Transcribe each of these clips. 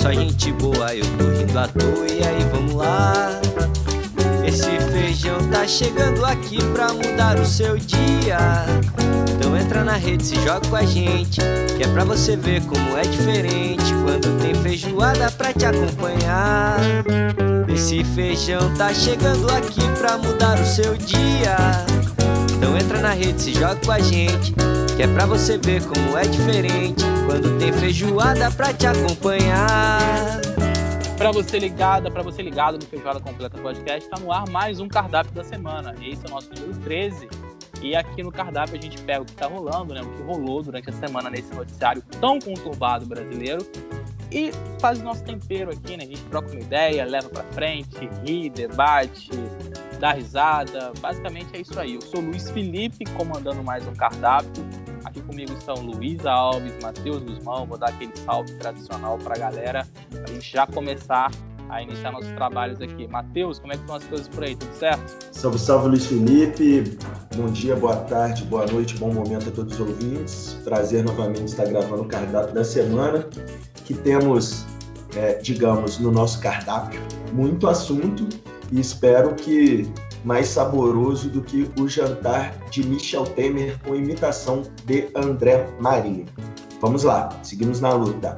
só gente boa, eu tô rindo à toa, e aí vamos lá. Esse feijão tá chegando aqui pra mudar o seu dia. Então entra na rede, se joga com a gente, que é pra você ver como é diferente quando tem feijoada pra te acompanhar. Esse feijão tá chegando aqui pra mudar o seu dia. Então entra na rede, se joga com a gente, que é pra você ver como é diferente quando tem feijoada pra te acompanhar. Para você ligada, para você ligado no Feijoada Completa Podcast, está no ar mais um cardápio da semana. Esse é o nosso número 13. E aqui no cardápio a gente pega o que está rolando, né? O que rolou durante a semana nesse noticiário tão conturbado brasileiro e faz o nosso tempero aqui, né? A gente troca uma ideia, leva para frente, ri, debate, dá risada. Basicamente é isso aí. Eu sou Luiz Felipe, comandando mais um cardápio. Aqui comigo estão Luísa Alves, Matheus Guzmão. Vou dar aquele salve tradicional para a galera, para a gente já começar a iniciar nossos trabalhos aqui. Matheus, como é que estão as coisas por aí? Tudo certo? Salve, salve, Luiz Felipe. Bom dia, boa tarde, boa noite, bom momento a todos os ouvintes. Prazer novamente estar gravando o cardápio da semana, que temos, é, digamos, no nosso cardápio muito assunto e espero que mais saboroso do que o jantar de Michel Temer com imitação de André Marinho. Vamos lá, seguimos na luta.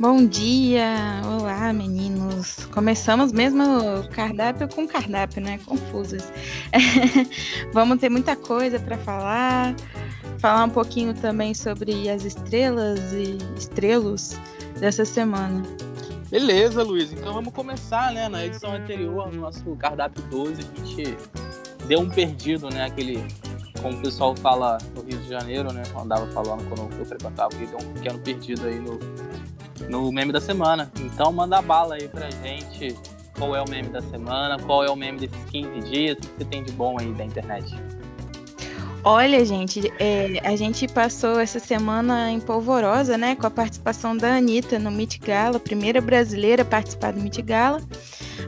Bom dia! Olá, meninos! Começamos mesmo o cardápio com cardápio, né? Confusos. Vamos ter muita coisa para falar. Falar um pouquinho também sobre as estrelas e estrelos dessa semana. Beleza, Luiz. Então vamos começar, né? Na edição anterior, no nosso cardápio 12, a gente deu um perdido, né? Aquele, como o pessoal fala no Rio de Janeiro, né? Andava falando, quando eu frequentava Rio, deu um pequeno perdido aí no, no meme da semana. Então manda bala aí pra gente qual é o meme da semana, qual é o meme desses 15 dias, o que você tem de bom aí da internet. Olha, gente, é, a gente passou essa semana em Polvorosa, né, com a participação da Anitta no Meet Gala, primeira brasileira a participar do Meet Gala.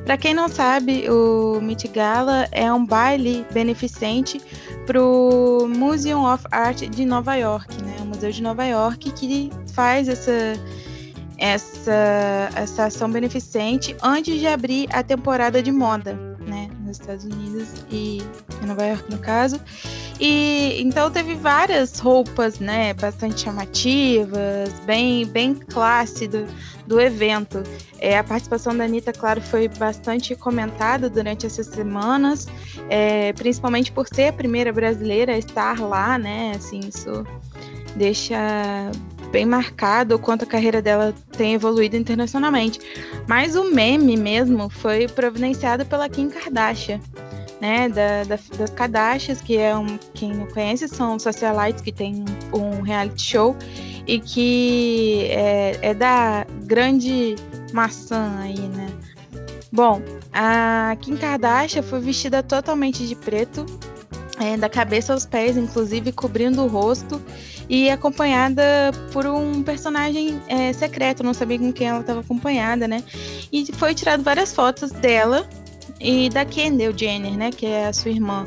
Para quem não sabe, o Meet Gala é um baile beneficente para o Museum of Art de Nova York, né, o Museu de Nova York que faz essa essa, essa ação beneficente antes de abrir a temporada de moda, né, Estados Unidos e em Nova York no caso. E então teve várias roupas, né, bastante chamativas, bem bem classe do, do evento. É, a participação da Anitta, claro, foi bastante comentada durante essas semanas, é, principalmente por ser a primeira brasileira a estar lá, né? Assim, isso deixa bem marcado o quanto a carreira dela tem evoluído internacionalmente. Mas o meme mesmo foi providenciado pela Kim Kardashian, né? Da, da, das Kardashians, que é um. Quem não conhece, são socialites que tem um, reality show e que é, é da grande maçã aí, né? Bom, a Kim Kardashian foi vestida totalmente de preto, é, da cabeça aos pés, inclusive cobrindo o rosto, e acompanhada por um personagem é, secreto, não sabia com quem ela estava acompanhada, né? E foi tirado várias fotos dela e da Kendall Jenner, né, que é a sua irmã.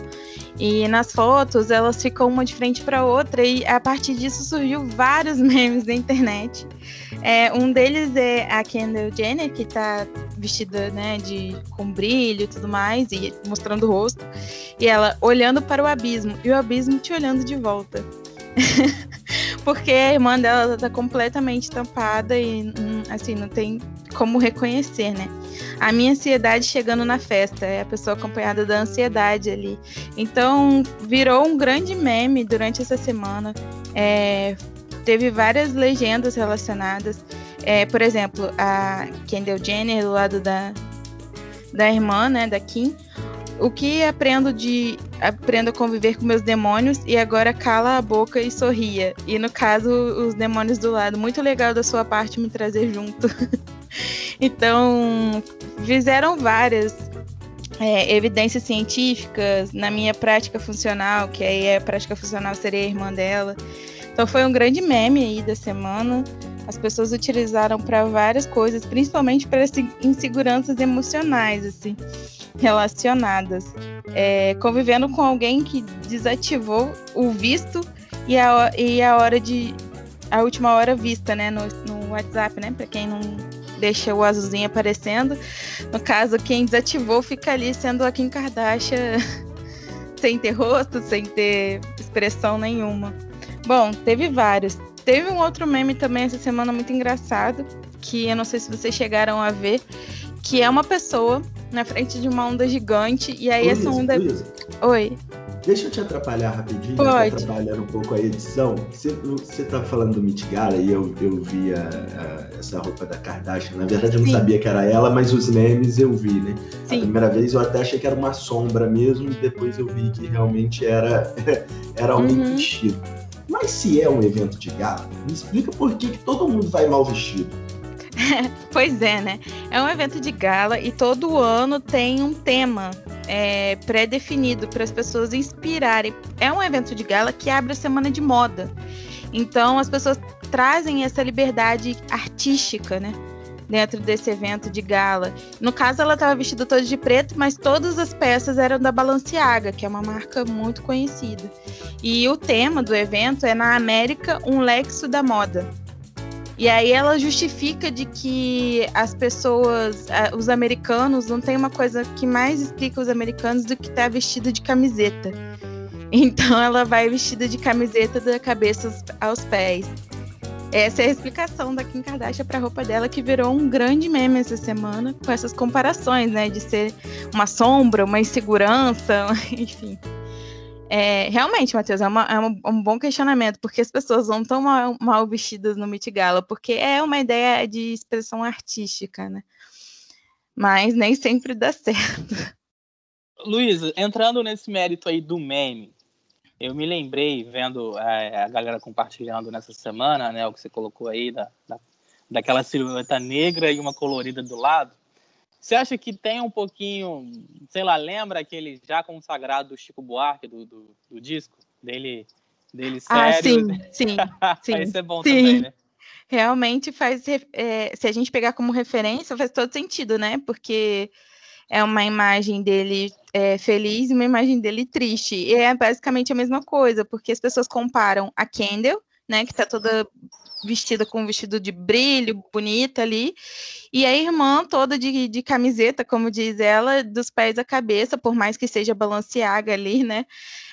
E nas fotos elas ficam uma de frente para outra e a partir disso surgiu vários memes na internet. É, um deles é a Kendall Jenner que está vestida, né, de com brilho e tudo mais e mostrando o rosto e ela olhando para o abismo e o abismo te olhando de volta. Porque a irmã dela tá completamente tampada e hum, assim não tem como reconhecer, né? A minha ansiedade chegando na festa, é a pessoa acompanhada da ansiedade ali. Então, virou um grande meme durante essa semana. É, teve várias legendas relacionadas. É, por exemplo, a Kendall Jenner do lado da, da irmã, né, da Kim. O que aprendo de aprendo a conviver com meus demônios e agora cala a boca e sorria. E no caso, os demônios do lado. Muito legal da sua parte me trazer junto. então, fizeram várias é, evidências científicas na minha prática funcional, que aí a prática funcional seria a irmã dela. Então foi um grande meme aí da semana. As pessoas utilizaram para várias coisas, principalmente para inseguranças emocionais, assim relacionadas. É, convivendo com alguém que desativou o visto e a, e a hora de. a última hora vista, né? No, no WhatsApp, né? Para quem não, deixa o azulzinho aparecendo. No caso, quem desativou fica ali sendo a Kim Kardashian sem ter rosto, sem ter expressão nenhuma. Bom, teve vários. Teve um outro meme também essa semana muito engraçado, que eu não sei se vocês chegaram a ver, que é uma pessoa na frente de uma onda gigante e aí Luísa, essa onda. Luísa, Oi. Deixa eu te atrapalhar rapidinho, Pode. atrapalhando um pouco a edição. Você, você tá falando do Mitigara e eu, eu vi a, a, essa roupa da Kardashian. Na verdade, eu não Sim. sabia que era ela, mas os memes eu vi, né? Sim. A primeira vez eu até achei que era uma sombra mesmo, e depois eu vi que realmente era, era um uhum. vestido. Mas se é um evento de gala, me explica por que, que todo mundo vai mal vestido. pois é, né? É um evento de gala e todo ano tem um tema é, pré-definido para as pessoas inspirarem. É um evento de gala que abre a semana de moda. Então as pessoas trazem essa liberdade artística, né? Dentro desse evento de gala. No caso, ela estava vestida toda de preto, mas todas as peças eram da Balenciaga, que é uma marca muito conhecida. E o tema do evento é Na América, um lexo da moda. E aí ela justifica de que as pessoas, os americanos, não tem uma coisa que mais explica os americanos do que estar tá de camiseta. Então ela vai vestida de camiseta da cabeça aos pés. Essa é a explicação da Kim Kardashian para a roupa dela, que virou um grande meme essa semana, com essas comparações, né? De ser uma sombra, uma insegurança, enfim. É, realmente, Matheus, é, uma, é um, um, bom questionamento, porque as pessoas não estão mal, mal, vestidas no Met Gala, porque é uma ideia de expressão artística, né? Mas nem sempre dá certo. Luísa, entrando nesse mérito aí do meme, eu me lembrei, vendo é, a galera compartilhando nessa semana, né, o que você colocou aí, da, da, daquela silhueta negra e uma colorida do lado, você acha que tem um pouquinho, sei lá, lembra aquele já consagrado do Chico Buarque, do, do, do disco? Dele, dele ah, sério? Ah, sim, sim. sim Isso é bom sim. também, né? Realmente faz, é, se a gente pegar como referência, faz todo sentido, né? Porque é uma imagem dele é, feliz e uma imagem dele triste. E é basicamente a mesma coisa, porque as pessoas comparam a Kendall, né, que tá toda vestida com um vestido de brilho, bonita ali, e a irmã toda de, de camiseta, como diz ela, dos pés à cabeça, por mais que seja balanceaga ali, né?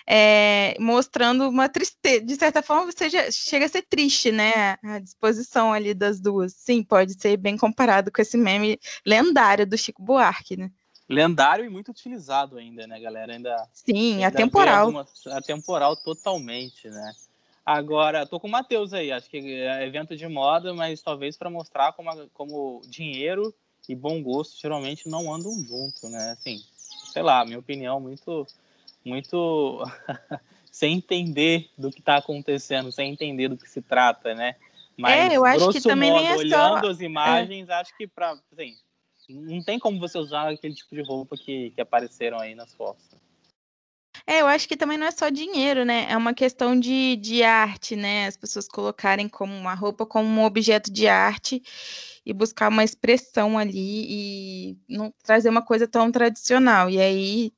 É, mostrando uma tristeza, de certa forma, seja, chega a ser triste, né? A disposição ali das duas. Sim, pode ser bem comparado com esse meme lendário do Chico Buarque, né? Lendário e muito utilizado ainda, né, galera? Ainda, Sim, ainda atemporal. Alguma, atemporal totalmente, né? Agora, tô com o Matheus aí, acho que é evento de moda, mas talvez para mostrar como, como dinheiro e bom gosto geralmente não andam junto, né? Assim, sei lá, minha opinião muito muito sem entender do que está acontecendo, sem entender do que se trata, né? Mas, é, eu acho que também modo, nem é olhando só... as imagens, é. acho que para, assim, não tem como você usar aquele tipo de roupa que, que apareceram aí nas fotos. É, eu acho que também não é só dinheiro, né? É uma questão de, de arte, né? As pessoas colocarem como uma roupa como um objeto de arte e buscar uma expressão ali e não trazer uma coisa tão tradicional. E aí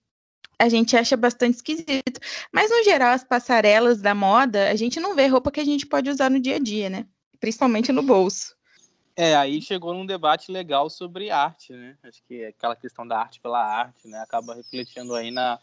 a gente acha bastante esquisito. Mas, no geral, as passarelas da moda, a gente não vê roupa que a gente pode usar no dia a dia, né? Principalmente no bolso. É, aí chegou num debate legal sobre arte, né? Acho que aquela questão da arte pela arte, né? Acaba refletindo aí na,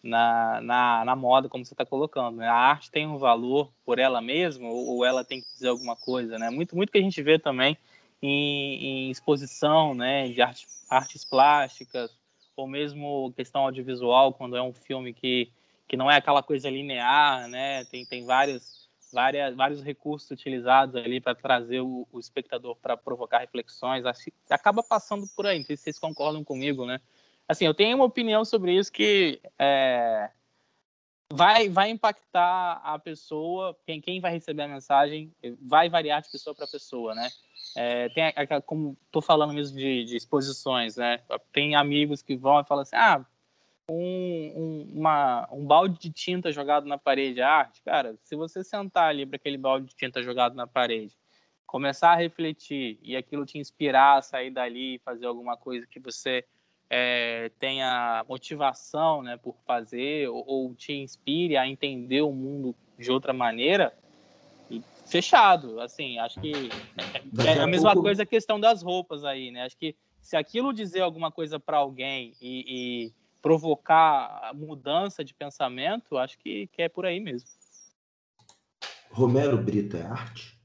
na, na, na moda, como você está colocando. Né? A arte tem um valor por ela mesma ou, ou, ela tem que dizer alguma coisa, né? Muito, muito que a gente vê também em, em exposição, né? De arte, artes plásticas ou mesmo questão audiovisual, quando é um filme que, que não é aquela coisa linear, né? Tem, tem vários, várias, vários recursos utilizados ali para trazer o, o espectador para provocar reflexões. Acho acaba passando por aí. Não sei se vocês concordam comigo, né? assim, eu tenho uma opinião sobre isso que é, vai, vai impactar a pessoa, quem, quem vai receber a mensagem, vai variar de pessoa para pessoa, né? É, tem, como estou falando mesmo de, de, exposições, né? Tem amigos que vão e falam assim, ah, um, um, uma, um balde de tinta jogado na parede arte, cara, se você sentar ali para aquele balde de tinta jogado na parede, começar a refletir e aquilo te inspirar a sair dali e fazer alguma coisa que você é, tenha motivação né, por fazer ou, ou, te inspire a entender o mundo de outra maneira, fechado. Assim, acho que é, é a, mesma coisa a questão das roupas aí, né? Acho que se aquilo dizer alguma coisa para alguém e, provocar mudança de pensamento, acho que, que é por aí mesmo. Romero Brito é arte?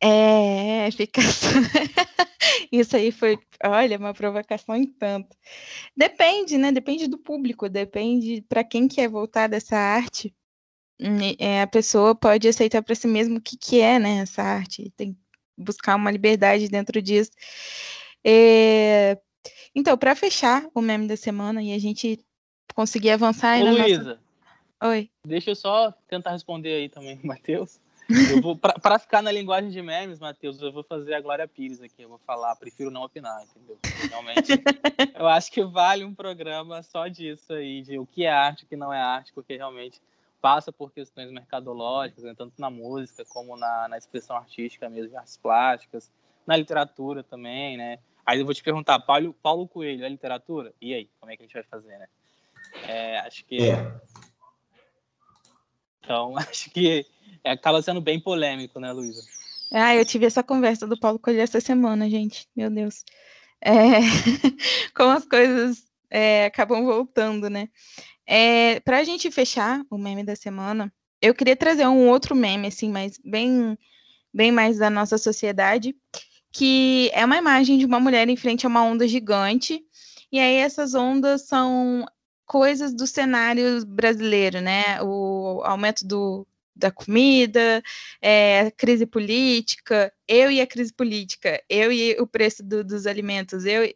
É, fica. Isso aí foi, olha, uma provocação em tanto. Depende, né? Depende do público, depende para quem quer voltar dessa arte. É, a pessoa pode aceitar para si mesmo o que, que é, né, essa arte. Tem que buscar uma liberdade dentro disso. É... Então, para fechar o meme da semana e a gente conseguir avançar. Ô, Luísa, nossa... Oi. Deixa eu só tentar responder aí também, Matheus. Para ficar na linguagem de memes, Matheus, eu vou fazer a Glória Pires aqui. Eu vou falar, prefiro não opinar, entendeu? Realmente, eu acho que vale um programa só disso aí, de o que é arte, o que não é arte, porque realmente passa por questões mercadológicas, né, tanto na música como na, na expressão artística mesmo, artes plásticas, na literatura também, né? Aí eu vou te perguntar, Paulo, Paulo Coelho, é literatura? E aí, como é que a gente vai fazer, né? É, acho que... É. Então, acho que é, acaba sendo bem polêmico, né, Luísa? Ah, eu tive essa conversa do Paulo Coelho essa semana, gente. Meu Deus. É... Como as coisas é, acabam voltando, né? É, para a gente fechar o meme da semana, eu queria trazer um outro meme, assim, mas bem, bem mais da nossa sociedade, que é uma imagem de uma mulher em frente a uma onda gigante, e aí essas ondas são coisas do cenário brasileiro, né? O aumento do, da comida, é, a crise política, eu e a crise política, eu e o preço do, dos alimentos, eu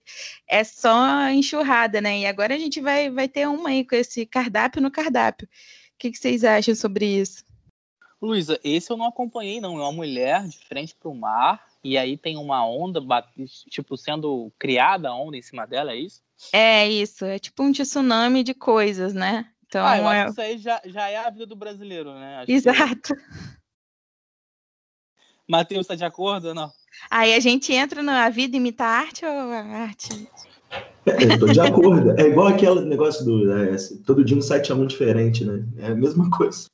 é só enxurrada, né? E agora a gente vai, vai ter uma aí com esse cardápio no cardápio. O que, que vocês acham sobre isso? Luísa, esse eu não acompanhei, não. É uma mulher de frente para o mar, e aí tem uma onda, tipo, sendo criada a onda em cima dela, é isso? É isso, é tipo um tsunami de coisas, né? Então, ah, eu é... acho que isso aí já, já é a vida do brasileiro, né? Acho Exato. Que... Matheus, está de acordo ou não? Aí a gente entra na vida imita a arte ou a arte? É, Estou de acordo. É igual aquele negócio do. É, todo dia um site é muito diferente, né? É a mesma coisa.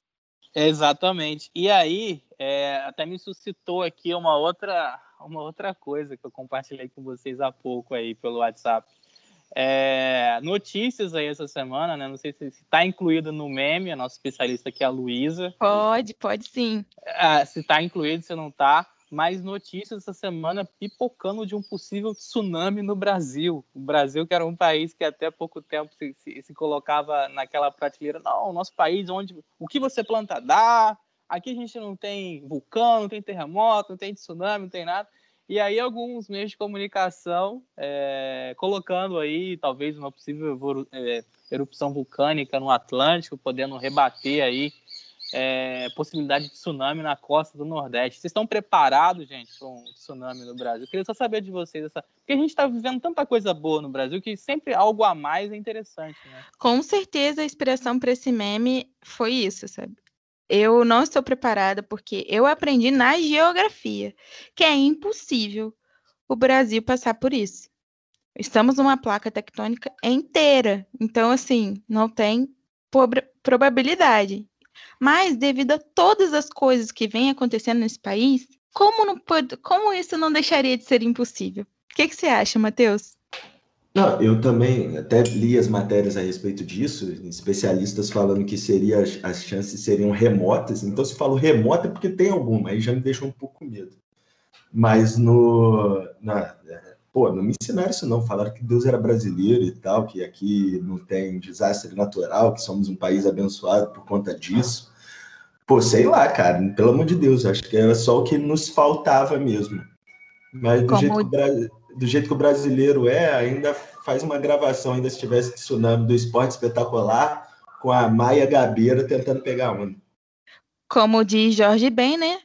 Exatamente. E aí, é, até me suscitou aqui uma outra, uma outra coisa que eu compartilhei com vocês há pouco aí pelo WhatsApp. É, notícias aí essa semana, né? Não sei se está incluído no meme, a nossa especialista aqui é a Luísa. Pode, pode sim. É, se está incluído, se não está. Mas notícias essa semana pipocando de um possível tsunami no Brasil. O Brasil, que era um país que até pouco tempo se, se, se colocava naquela prateleira. Não, nosso país, onde o que você planta dá. Aqui a gente não tem vulcão, não tem terremoto, não tem tsunami, não tem nada. E aí alguns meios de comunicação é, colocando aí talvez uma possível é, erupção vulcânica no Atlântico, podendo rebater aí é, possibilidade de tsunami na costa do Nordeste. Vocês estão preparados, gente, para um tsunami no Brasil? Eu queria só saber de vocês, essa... porque a gente está vivendo tanta coisa boa no Brasil que sempre algo a mais é interessante, né? Com certeza a inspiração para esse meme foi isso, sabe? Eu não estou preparada porque eu aprendi na geografia que é impossível o Brasil passar por isso. Estamos numa placa tectônica inteira, então assim, não tem probabilidade. Mas devido a todas as coisas que vêm acontecendo nesse país, como, não pode, como isso não deixaria de ser impossível? O que, que você acha, Matheus? Não, eu também até li as matérias a respeito disso, especialistas falando que seria, as chances seriam remotas. Então, se falo remota é porque tem alguma, aí já me deixa um pouco com medo. Mas no, na, pô, não me ensinaram isso não, falaram que Deus era brasileiro e tal, que aqui não tem desastre natural, que somos um país abençoado por conta disso. Pô, sei lá, cara, pelo amor de Deus, acho que era só o que nos faltava mesmo. Mas do Como... jeito que o Brasil do jeito que o brasileiro é, ainda faz uma gravação, ainda se tivesse tsunami do esporte espetacular, com a Maia Gabeira tentando pegar onda. Como diz Jorge Ben, né?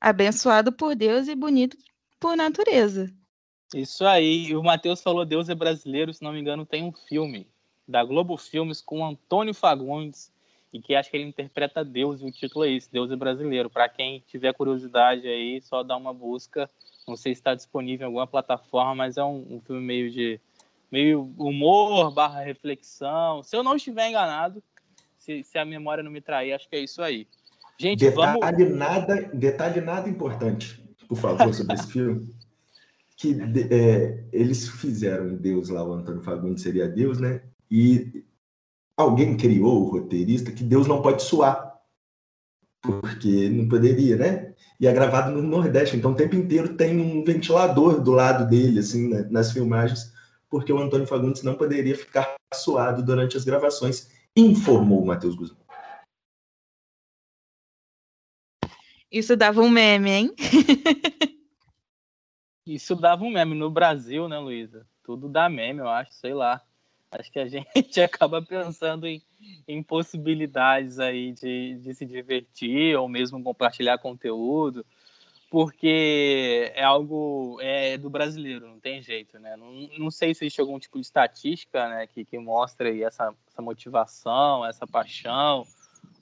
Abençoado por Deus e bonito por natureza. Isso aí. O Matheus falou Deus é brasileiro, se não me engano, tem um filme da Globo Filmes com Antônio Fagundes e que acho que ele interpreta Deus e o título é isso, Deus é brasileiro. Para quem tiver curiosidade aí, só dá uma busca não sei se está disponível em alguma plataforma, mas é um, um filme meio de meio humor barra reflexão. Se eu não estiver enganado, se, se, a memória não me trair, acho que é isso aí. Gente, detalhe vamos... nada, detalhe nada importante, por favor, sobre esse filme. Que é, eles fizeram Deus lá, o Antônio Fagundes seria Deus, né? E alguém criou, o roteirista, que Deus não pode suar. Porque não poderia, né? E é gravado no Nordeste, então o tempo inteiro tem um ventilador do lado dele, assim, né, nas filmagens, porque o Antônio Fagundes não poderia ficar suado durante as gravações, informou o Matheus Guzmão. Isso dava um meme, hein? Isso dava um meme no Brasil, né, Luísa? Tudo dá meme, eu acho, sei lá. Acho que a gente acaba pensando em, em possibilidades aí de, de se divertir ou mesmo compartilhar conteúdo, porque é algo é do brasileiro, não tem jeito, né? Não, não sei se existe algum tipo de estatística né, que, que mostra essa, essa motivação, essa paixão,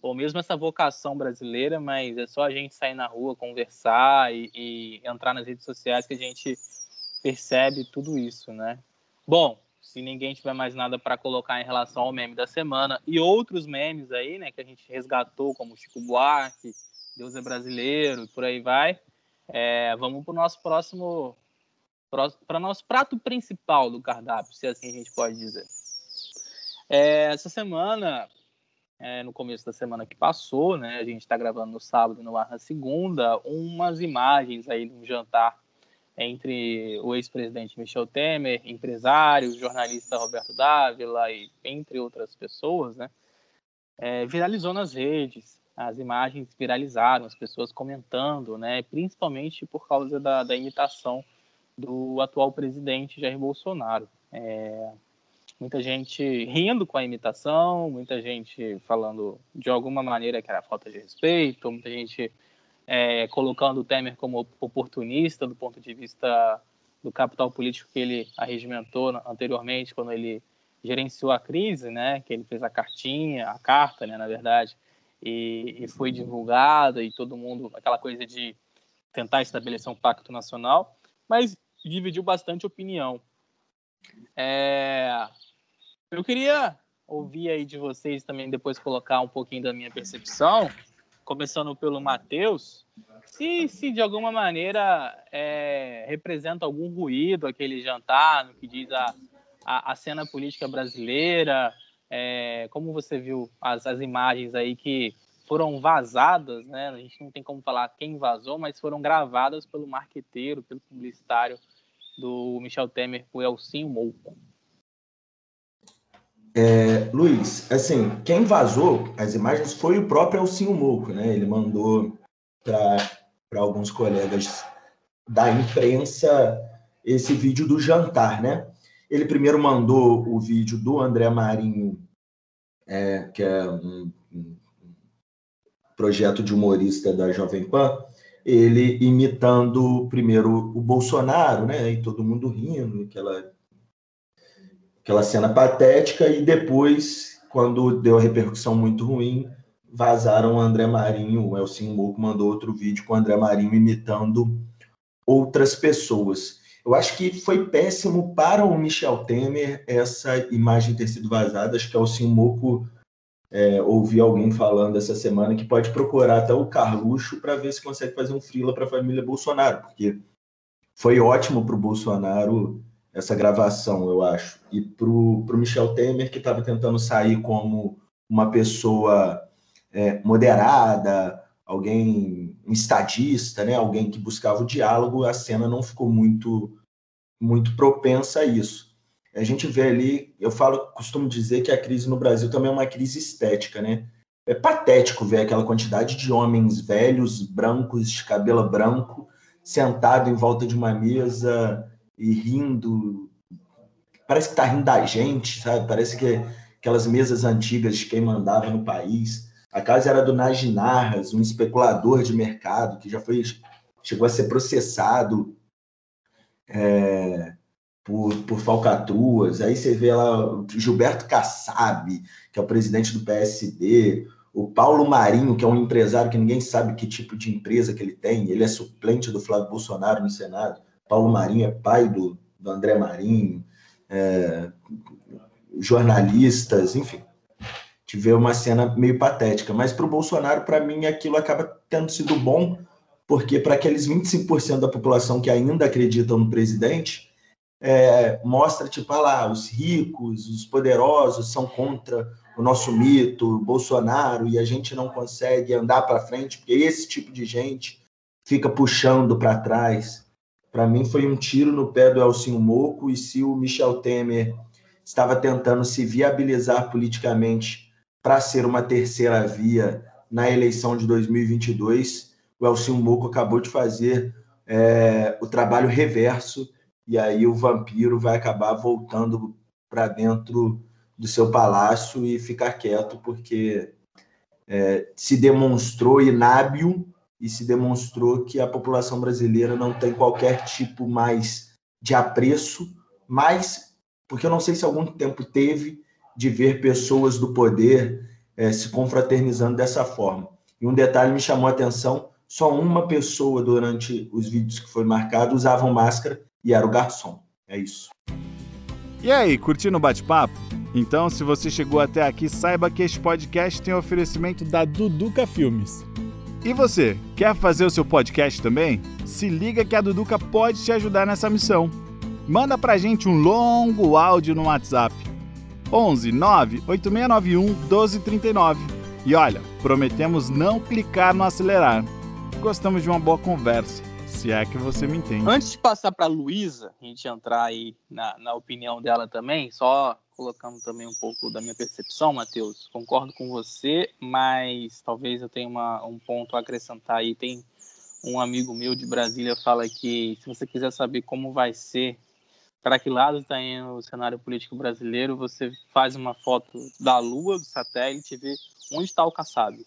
ou mesmo essa vocação brasileira, mas é só a gente sair na rua, conversar e, e entrar nas redes sociais que a gente percebe tudo isso, né? Bom, se ninguém tiver mais nada para colocar em relação ao meme da semana e outros memes aí, né, que a gente resgatou, como Chico Buarque, Deus é Brasileiro e por aí vai, é, vamos para o nosso próximo, para nosso prato principal do cardápio, se assim a gente pode dizer. É, essa semana, é, no começo da semana que passou, né, a gente está gravando no sábado, no ar na segunda, umas imagens aí de um jantar entre o ex-presidente Michel Temer, empresário, jornalista Roberto Dávila e entre outras pessoas, né, é, viralizou nas redes. As imagens viralizaram, as pessoas comentando, né, principalmente por causa da, da imitação do atual presidente Jair Bolsonaro. É, muita gente rindo com a imitação, muita gente falando de alguma maneira que era falta de respeito, muita gente é, colocando o Temer como oportunista do ponto de vista do capital político que ele arregimentou anteriormente, quando ele gerenciou a crise, né, que ele fez a cartinha, a carta, né, na verdade, e, e foi divulgada e todo mundo, aquela coisa de tentar estabelecer um pacto nacional, mas dividiu bastante opinião. É, eu queria ouvir aí de vocês também, depois colocar um pouquinho da minha percepção, começando pelo Matheus, se, se de alguma maneira é, representa algum ruído aquele jantar, no que diz a, a, a cena política brasileira, é, como você viu as, as imagens aí que foram vazadas, né? A gente não tem como falar quem vazou, mas foram gravadas pelo marqueteiro, pelo publicitário do Michel Temer, o Elcinho Mouco. É, Luiz, assim, quem vazou as imagens foi o próprio Elcinho Moco, né? Ele mandou para alguns colegas da imprensa esse vídeo do jantar, né? Ele primeiro mandou o vídeo do André Marinho, é, que é um, um projeto de humorista da Jovem Pan, ele imitando primeiro o Bolsonaro, né? E todo mundo rindo, aquela aquela cena patética, e depois, quando deu a repercussão muito ruim, vazaram o André Marinho, o Elcinho Moco mandou outro vídeo com o André Marinho imitando outras pessoas. Eu acho que foi péssimo para o Michel Temer essa imagem ter sido vazada. Acho que o Elcinho Moco é, ouvi alguém falando essa semana que pode procurar até o Carluxo para ver se consegue fazer um frila para a família Bolsonaro, porque foi ótimo para o Bolsonaro essa gravação, eu acho. E para o Michel Temer, que estava tentando sair como uma pessoa é, moderada, alguém um estadista, né? alguém que buscava o diálogo, a cena não ficou muito, muito propensa a isso. A gente vê ali, eu falo, costumo dizer que a crise no Brasil também é uma crise estética, né? É patético ver aquela quantidade de homens velhos, brancos, de cabelo branco, sentado em volta de uma mesa, e rindo. Parece que está rindo da gente, sabe? Parece que aquelas mesas antigas de quem mandava no país. A casa era do Naginarras, um especulador de mercado que já foi chegou a ser processado é, por, por falcatruas. Aí você vê lá Gilberto Kassab, que é o presidente do PSD, o Paulo Marinho, que é um empresário que ninguém sabe que tipo de empresa que ele tem, ele é suplente do Flávio Bolsonaro no Senado. Paulo Marinho é pai do, do André Marinho, é, jornalistas, enfim. ver uma cena meio patética. Mas para o Bolsonaro, para mim, aquilo acaba tendo sido bom, porque para aqueles 25% da população que ainda acreditam no presidente, é, mostra, tipo, ah lá, os ricos, os poderosos são contra o nosso mito, Bolsonaro, e a gente não consegue andar para frente, porque esse tipo de gente fica puxando para trás. Para mim, foi um tiro no pé do Elcinho Moco, e se o Michel Temer estava tentando se viabilizar politicamente para ser uma terceira via na eleição de 2022, o Elcinho Moco acabou de fazer é, o trabalho reverso, e aí o vampiro vai acabar voltando para dentro do seu palácio e ficar quieto, porque é, se demonstrou inábil e se demonstrou que a população brasileira não tem qualquer tipo mais de apreço, mas porque eu não sei se algum tempo teve de ver pessoas do poder é, se confraternizando dessa forma. E um detalhe me chamou a atenção: só uma pessoa durante os vídeos que foi marcado usavam máscara e era o garçom. É isso. E aí, curtindo o bate-papo? Então, se você chegou até aqui, saiba que este podcast tem oferecimento da Duduca Filmes. E você, quer fazer o seu podcast também? Se liga que a Duduca pode te ajudar nessa missão. Manda pra gente um longo áudio no WhatsApp. 11 9 8691 1239. E olha, prometemos não clicar no acelerar. Gostamos de uma boa conversa, se é que você me entende. Antes de passar para Luísa, a gente entrar aí na, na opinião dela também, só colocando também um pouco da minha percepção, Matheus. Concordo com você, mas talvez eu tenha uma, um ponto a acrescentar aí. Tem um amigo meu de Brasília fala que se você quiser saber como vai ser, para que lado está indo o cenário político brasileiro, você faz uma foto da Lua, do satélite, e vê onde está o Kassab.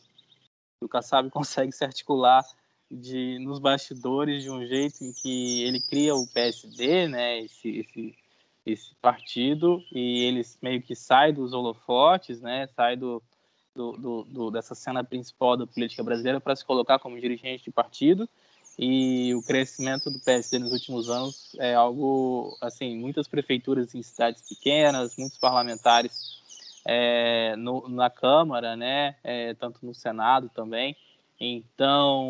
O Kassab consegue se articular de, nos bastidores de um jeito em que ele cria o PSD, né, esse, esse esse partido e eles meio que sai dos holofotes, né, sai do, do, do, do dessa cena principal da política brasileira para se colocar como dirigente de partido. E o crescimento do PSD nos últimos anos é algo assim muitas prefeituras em cidades pequenas muitos parlamentares é, no, na Câmara né é, tanto no Senado também. Então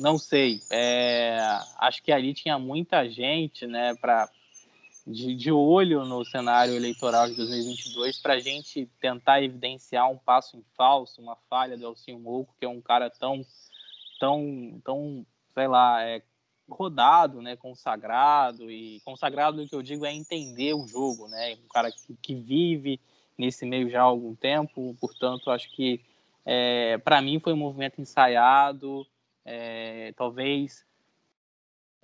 não sei é, acho que ali tinha muita gente né para de, de olho no cenário eleitoral de 2022 para a gente tentar evidenciar um passo em falso, uma falha do Elcinho Moco, que é um cara tão, tão, tão, sei lá, é, rodado, né, consagrado e consagrado o que eu digo é entender o jogo, né, um cara que, que vive nesse meio já há algum tempo, portanto acho que é, para mim foi um movimento ensaiado, é, talvez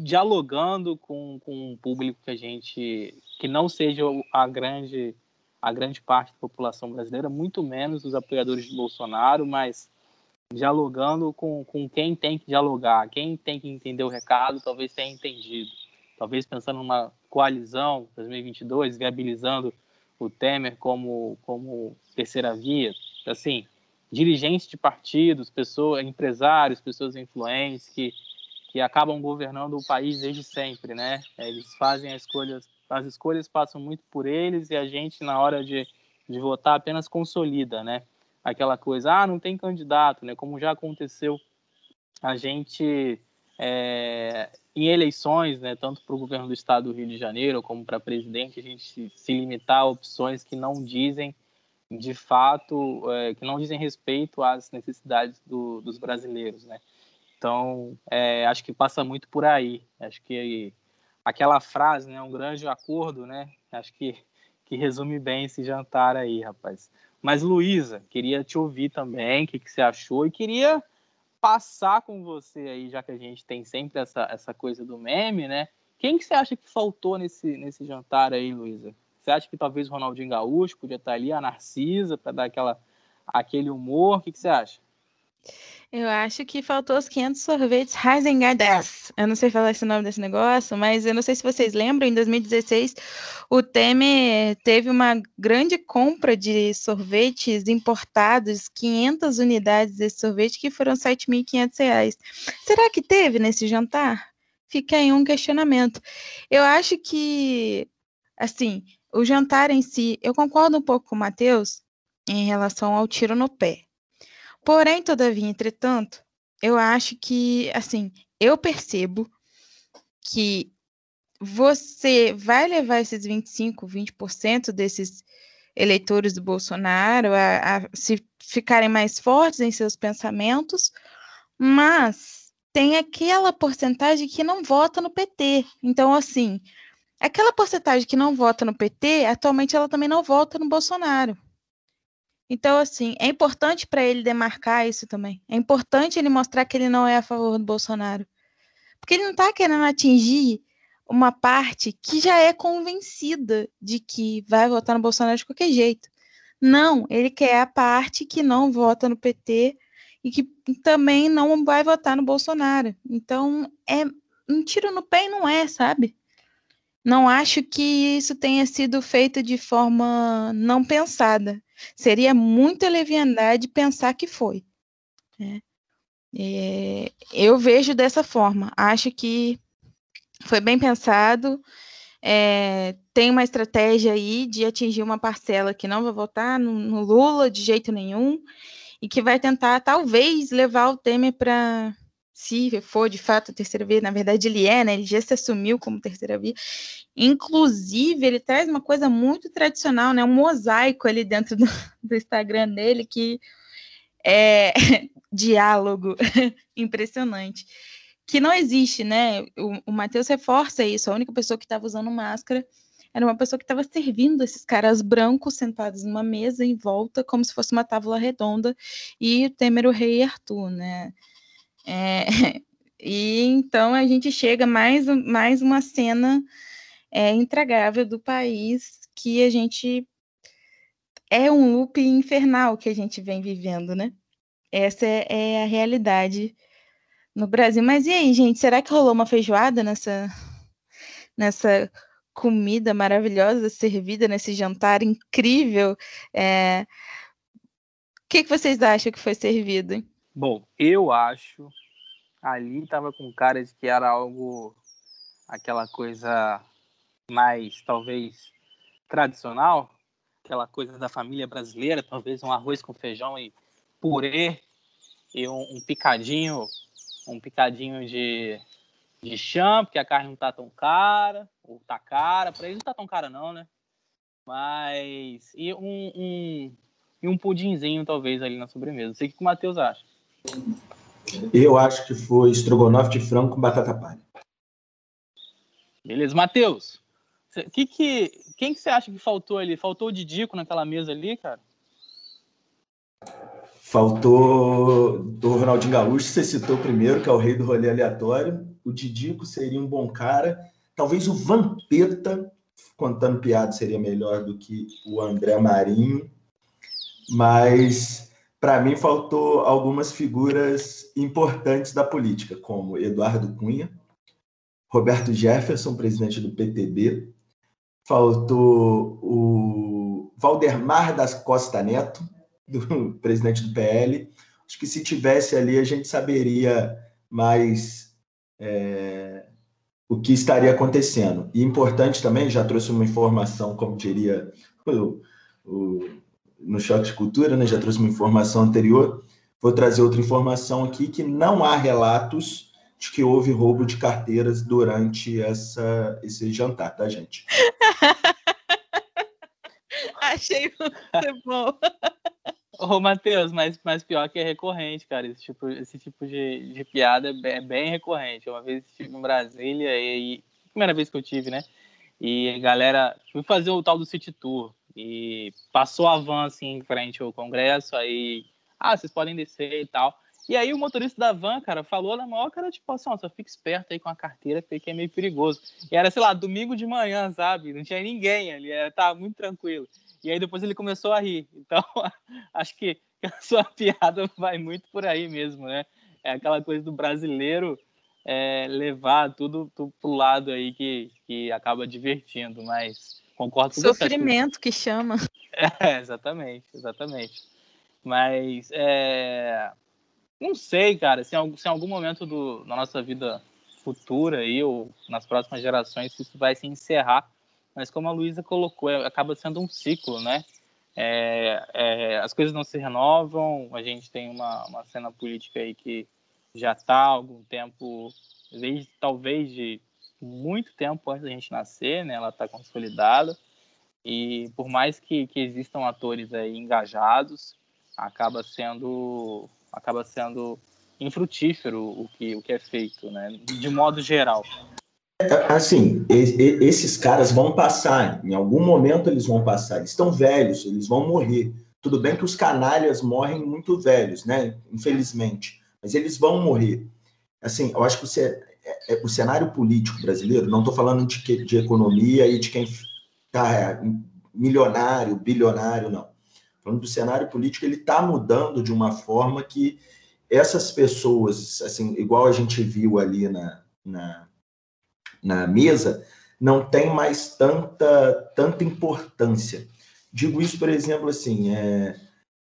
dialogando com, com um público que a gente que não seja a grande a grande parte da população brasileira, muito menos os apoiadores de Bolsonaro, mas dialogando com, com quem tem que dialogar, quem tem que entender o recado, talvez tenha entendido. Talvez pensando numa coalizão 2022, viabilizando o Temer como, como terceira via, assim, dirigentes de partidos, pessoas, empresários, pessoas influentes que que acabam governando o país desde sempre, né? Eles fazem as escolhas, as escolhas passam muito por eles e a gente na hora de, de votar apenas consolida, né? Aquela coisa, ah, não tem candidato, né? Como já aconteceu, a gente é, em eleições, né? Tanto para o governo do Estado do Rio de Janeiro como para presidente, a gente se, limitar a opções que não dizem de fato, é, que não dizem respeito às necessidades do, dos brasileiros, né? Então, é, acho que passa muito por aí. Acho que aquela frase, né, um grande acordo, né? Acho que, que resume bem esse jantar aí, rapaz. Mas, Luísa, queria te ouvir também, o que, que você achou, e queria passar com você aí, já que a gente tem sempre essa, essa coisa do meme, né? Quem que você acha que faltou nesse, nesse jantar aí, Luísa? Você acha que talvez o Ronaldinho Gaúcho podia estar ali, a Narcisa, para dar aquela, aquele humor? O que, que você acha? Eu acho que faltou os 500 sorvetes Heisengardas. Eu não sei falar esse nome desse negócio, mas eu não sei se vocês lembram, em 2016 o Temer teve uma grande compra de sorvetes importados, 500 unidades desse sorvete, que foram R$ 7.500. Será que teve nesse jantar? Fica aí um questionamento. Eu acho que, assim, o jantar em si, eu concordo um pouco com o Matheus, em relação ao tiro no pé. Porém, todavia, entretanto, eu acho que, assim, eu percebo que você vai levar esses 25, 20% desses eleitores do Bolsonaro a, a se ficarem mais fortes em seus pensamentos, mas tem aquela porcentagem que não vota no PT. Então, assim, aquela porcentagem que não vota no PT, atualmente ela também não vota no Bolsonaro. Então, assim, é importante para ele demarcar isso também. É importante ele mostrar que ele não é a favor do Bolsonaro. Porque ele não está querendo atingir uma parte que já é convencida de que vai votar no Bolsonaro de qualquer jeito. Não, ele quer a parte que não vota no PT e que também não vai votar no Bolsonaro. Então, é um tiro no pé e não é, sabe? Não acho que isso tenha sido feito de forma não pensada. Seria muita leviandade pensar que foi. Né? É, eu vejo dessa forma. Acho que foi bem pensado. É, tem uma estratégia aí de atingir uma parcela que não vai votar no, no Lula de jeito nenhum e que vai tentar, talvez, levar o Temer para, se for de fato terceira via, na verdade ele é, né? Ele já se assumiu como terceira via. Inclusive, ele traz uma coisa muito tradicional, né? Um mosaico ali dentro do, do Instagram dele que é diálogo impressionante que não existe, né? O, o Matheus reforça isso. A única pessoa que estava usando máscara era uma pessoa que estava servindo esses caras brancos sentados numa mesa em volta, como se fosse uma tábua redonda, e o Temer, o rei Arthur, né? É, e então a gente chega mais, mais uma cena é, intragável do país que a gente é um loop infernal que a gente vem vivendo, né? Essa é, é a realidade no Brasil. Mas e aí, gente? Será que rolou uma feijoada nessa, nessa comida maravilhosa servida nesse jantar incrível? É... O que, que vocês acham que foi servido? Bom, eu acho ali estava com cara de que era algo aquela coisa mais talvez tradicional, aquela coisa da família brasileira, talvez um arroz com feijão e purê e um, um picadinho um picadinho de, de chão, porque a carne não tá tão cara, ou tá cara, para eles não tá tão cara não, né? Mas e um, um e um pudinzinho talvez ali na sobremesa. Não sei o que o Matheus acha. Eu acho que foi estrogonofe de frango com batata palha. Beleza, Matheus. Que que, quem que você acha que faltou ali? Faltou o Didico naquela mesa ali, cara? Faltou o Ronaldinho Gaúcho, você citou primeiro, que é o rei do rolê aleatório. O Didico seria um bom cara. Talvez o Vampeta, contando piada, seria melhor do que o André Marinho. Mas, para mim, faltou algumas figuras importantes da política, como Eduardo Cunha, Roberto Jefferson, presidente do PTB. Faltou o Valdemar das Costa Neto, do presidente do PL. Acho que se tivesse ali, a gente saberia mais é, o que estaria acontecendo. E importante também, já trouxe uma informação, como diria o, o, no Choque de Cultura, né? já trouxe uma informação anterior. Vou trazer outra informação aqui, que não há relatos de que houve roubo de carteiras durante essa, esse jantar, tá, gente? Achei muito bom. Ô, Matheus, mas, mas pior que é recorrente, cara. Esse tipo, esse tipo de, de piada é bem, é bem recorrente. Uma vez estive em Brasília e, e. Primeira vez que eu tive, né? E a galera. Fui fazer o tal do City Tour. E passou a van assim em frente ao Congresso. Aí. Ah, vocês podem descer e tal. E aí o motorista da van, cara, falou na maior cara, tipo assim, ó, só fica esperto aí com a carteira, porque é meio perigoso. E era, sei lá, domingo de manhã, sabe? Não tinha ninguém ali, era, tava muito tranquilo. E aí depois ele começou a rir. Então, acho que a sua piada vai muito por aí mesmo, né? É aquela coisa do brasileiro é, levar tudo, tudo pro lado aí que, que acaba divertindo, mas concordo com Sofrimento você. Sofrimento que chama. É, exatamente, exatamente. Mas é, não sei, cara, se em, se em algum momento do, da nossa vida futura aí, ou nas próximas gerações, isso vai se encerrar mas como a Luísa colocou, é, acaba sendo um ciclo, né? é, é, as coisas não se renovam, a gente tem uma, uma cena política aí que já está há algum tempo, desde talvez de muito tempo antes da gente nascer, né? Ela está consolidada e por mais que, que existam atores aí engajados, acaba sendo acaba sendo infrutífero o que o que é feito, né? De modo geral. Assim, esses caras vão passar, em algum momento eles vão passar. Eles estão velhos, eles vão morrer. Tudo bem que os canalhas morrem muito velhos, né? Infelizmente, mas eles vão morrer. Assim, eu acho que o, é, é, cenário político brasileiro, não estou falando de, de economia e de quem está é, milionário, bilionário, não. Falando do cenário político, ele está mudando de uma forma que essas pessoas, assim, igual a gente viu ali na, na, na mesa, não tem mais tanta, tanta importância. Digo isso, por exemplo, assim, é,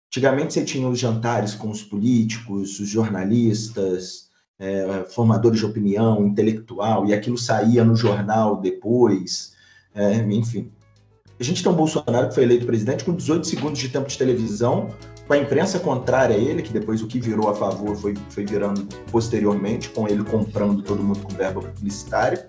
antigamente você tinha os jantares com os políticos, os jornalistas, é, formadores de opinião, intelectual, e aquilo saía no jornal depois, é, enfim. A gente tem um Bolsonaro que foi eleito presidente com 18 segundos de tempo de televisão, com a imprensa contrária a ele, que depois o que virou a favor foi, foi virando posteriormente, com ele comprando todo mundo com verba publicitária.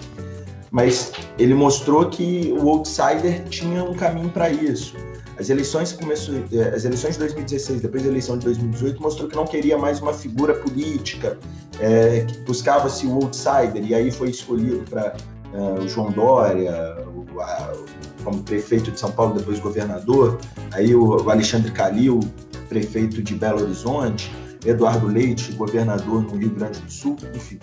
Mas ele mostrou que o outsider tinha um caminho para isso. As eleições começou, eh, as eleições de 2016, depois da eleição de 2018, mostrou que não queria mais uma figura política, é, que buscava-se o outsider, e aí foi escolhido para o João Dória, o, a, como prefeito de São Paulo, depois governador, aí o, o Alexandre Calil, prefeito de Belo Horizonte, Eduardo Leite, governador no Rio Grande do Sul, enfim,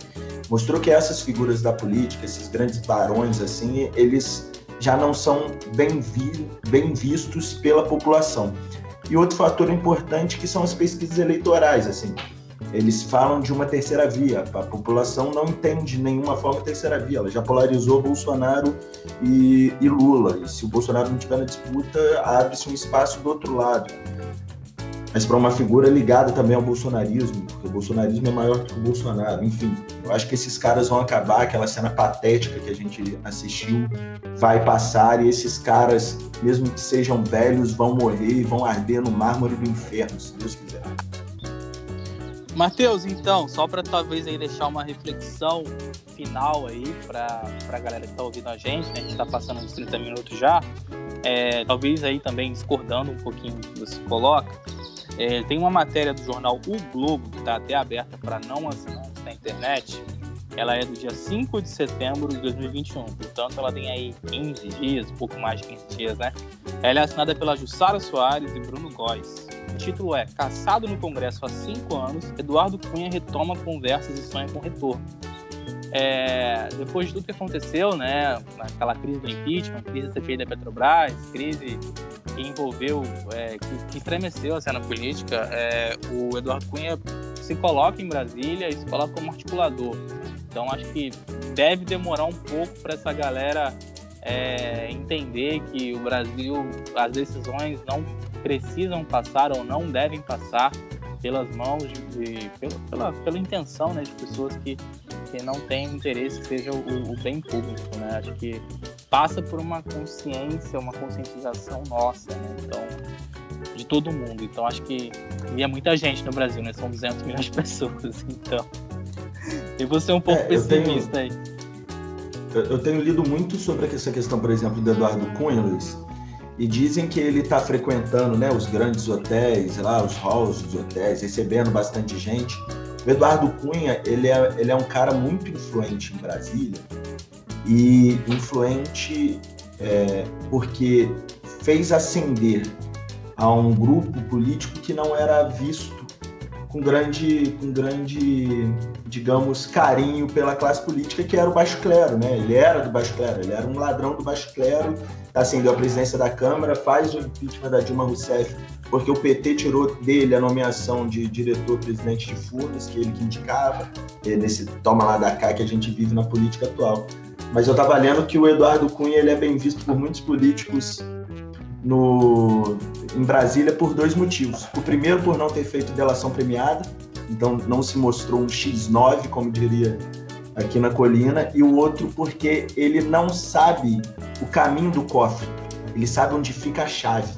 mostrou que essas figuras da política, esses grandes barões, assim, eles já não são bem, vi, bem vistos pela população. E outro fator importante que são as pesquisas eleitorais, assim, eles falam de uma terceira via. A população não entende de nenhuma forma terceira via. Ela já polarizou Bolsonaro e, e Lula. E se o Bolsonaro não estiver na disputa, abre-se um espaço do outro lado. Mas para uma figura ligada também ao bolsonarismo, porque o bolsonarismo é maior que o Bolsonaro. Enfim, eu acho que esses caras vão acabar. Aquela cena patética que a gente assistiu vai passar e esses caras, mesmo que sejam velhos, vão morrer e vão arder no mármore do inferno, se Deus quiser. Matheus, então, só para talvez aí deixar uma reflexão final aí para a galera que está ouvindo a gente, né? a gente está passando uns 30 minutos já, é, talvez aí também discordando um pouquinho do que você coloca, é, tem uma matéria do jornal O Globo, que está até aberta para não assinantes na internet, ela é do dia 5 de setembro de 2021, portanto ela tem aí 15 dias, um pouco mais de 15 dias, né? Ela é assinada pela Jussara Soares e Bruno Góes. O título é Caçado no Congresso há cinco anos, Eduardo Cunha retoma conversas e sonha com retorno. É, depois de tudo que aconteceu, né, aquela crise do impeachment, crise da CPI da Petrobras, crise que envolveu, é, que, que, estremeceu a cena política, é, o Eduardo Cunha se coloca em Brasília e se coloca como articulador. Então acho que deve demorar um pouco para essa galera é, entender que o Brasil, as decisões não precisam passar ou não devem passar pelas mãos de, de pela, pela, pela, intenção né, de pessoas que, que não têm interesse que seja o, o, bem público. Né? Acho que passa por uma consciência, uma conscientização nossa, né? então, de todo mundo. Então acho que e é muita gente no Brasil, né? São 200 milhões de pessoas, então. E você é um pouco é, pessimista tenho, aí. Eu tenho lido muito sobre essa questão, por exemplo, do Eduardo Cunha, Luiz e dizem que ele está frequentando né, os grandes hotéis, lá, os halls dos hotéis, recebendo bastante gente. O Eduardo Cunha, ele é, ele é um cara muito influente em Brasília e influente é, porque fez ascender a um grupo político que não era visto com grande, com grande, digamos, carinho pela classe política que era o baixo clero, né? Ele era do baixo clero, ele era um ladrão do baixo clero, ascendeu a presidência da Câmara, faz o impeachment da Dilma Rousseff, porque o PT tirou dele a nomeação de diretor-presidente de Furnas, que ele que indicava, nesse toma lá da cá que a gente vive na política atual. Mas eu estava lendo que o Eduardo Cunha ele é bem visto por muitos políticos no, em Brasília por dois motivos. O primeiro, por não ter feito delação premiada, então não se mostrou um X9, como diria aqui na colina, e o outro porque ele não sabe o caminho do cofre, ele sabe onde fica a chave.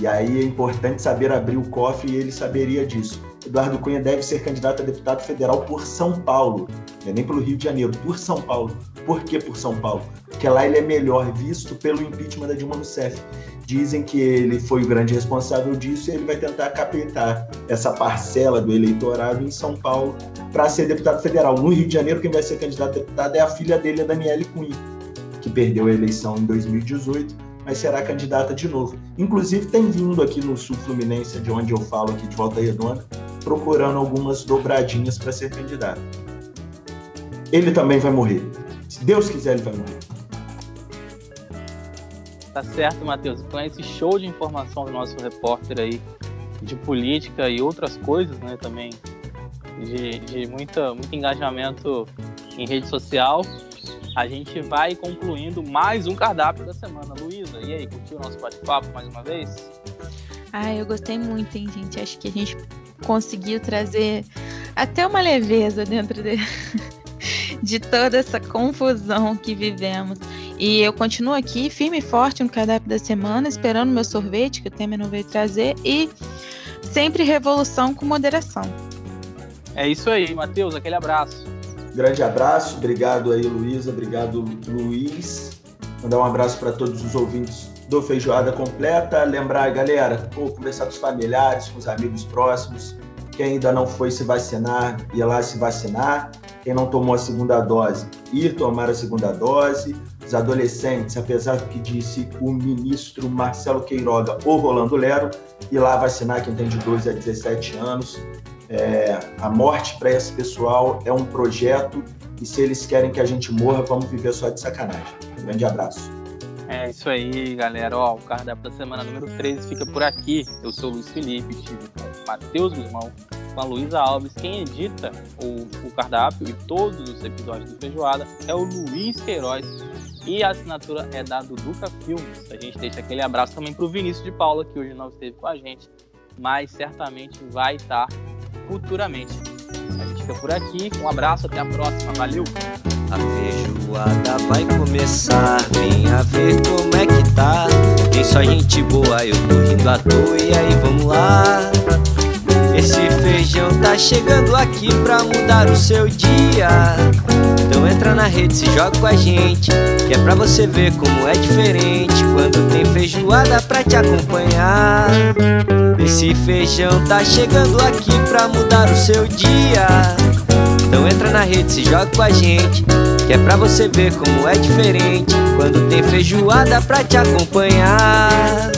E aí é importante saber abrir o cofre e ele saberia disso. Eduardo Cunha deve ser candidato a deputado federal por São Paulo, não é nem pelo Rio de Janeiro, por São Paulo. Por que por São Paulo? Porque lá ele é melhor visto pelo impeachment da Dilma Rousseff. Dizem que ele foi o grande responsável disso e ele vai tentar capetar essa parcela do eleitorado em São Paulo para ser deputado federal. No Rio de Janeiro, quem vai ser candidato a deputado é a filha dele, a Daniele Cunha, que perdeu a eleição em 2018, mas será candidata de novo. Inclusive, tem vindo aqui no Sul Fluminense, de onde eu falo aqui de Volta Redonda, procurando algumas dobradinhas para ser candidato. Ele também vai morrer. Se Deus quiser, ele vai morrer. Tá certo, Matheus. Com esse show de informação do nosso repórter aí de política e outras coisas, né, também de, de muita, muito engajamento em rede social, a gente vai concluindo mais um cardápio da semana. Luísa, e aí, curtiu o nosso bate-papo mais uma vez? Ah, eu gostei muito, hein, gente? Acho que a gente conseguiu trazer até uma leveza dentro de, de toda essa confusão que vivemos. E eu continuo aqui, firme e forte no cardápio da semana, esperando meu sorvete, que o Temer não veio trazer, e sempre revolução com moderação. É isso aí, Matheus, aquele abraço. Grande abraço, obrigado aí, Luísa, obrigado, Luiz. Mandar um abraço para todos os ouvintes do Feijoada Completa. Lembrar, galera, pô, conversar com os familiares, com os amigos próximos. Quem ainda não foi se vacinar, ir lá se vacinar. Quem não tomou a segunda dose, ir tomar a segunda dose. Os adolescentes, apesar do que disse o ministro Marcelo Queiroga ou Rolando Lero, ir lá vacinar quem tem de 12 a 17 anos. É, a morte para esse pessoal é um projeto e se eles querem que a gente morra, vamos viver só de sacanagem. Um grande abraço. É isso aí, galera. Ó, o cardápio da semana número 13 fica por aqui. Eu sou o Luiz Felipe, estive com o Matheus Guzmão, com a Luísa Alves. Quem edita o, o cardápio e todos os episódios do Feijoada é o Luiz Queiroz. E a assinatura é da Duduca Filmes. A gente deixa aquele abraço também para o Vinícius de Paula, que hoje não esteve com a gente, mas certamente vai estar futuramente. A gente fica por aqui. Um abraço, até a próxima. Valeu! A feijoada vai começar, ver como é que tá. Tem só gente boa, eu tô rindo à toa, e aí vamos lá. Esse feijão tá chegando aqui pra mudar o seu dia. Então entra na rede, se joga com a gente, que é pra você ver como é diferente quando tem feijoada pra te acompanhar. Esse feijão tá chegando aqui pra mudar o seu dia. Então entra na rede, se joga com a gente, que é pra você ver como é diferente quando tem feijoada pra te acompanhar.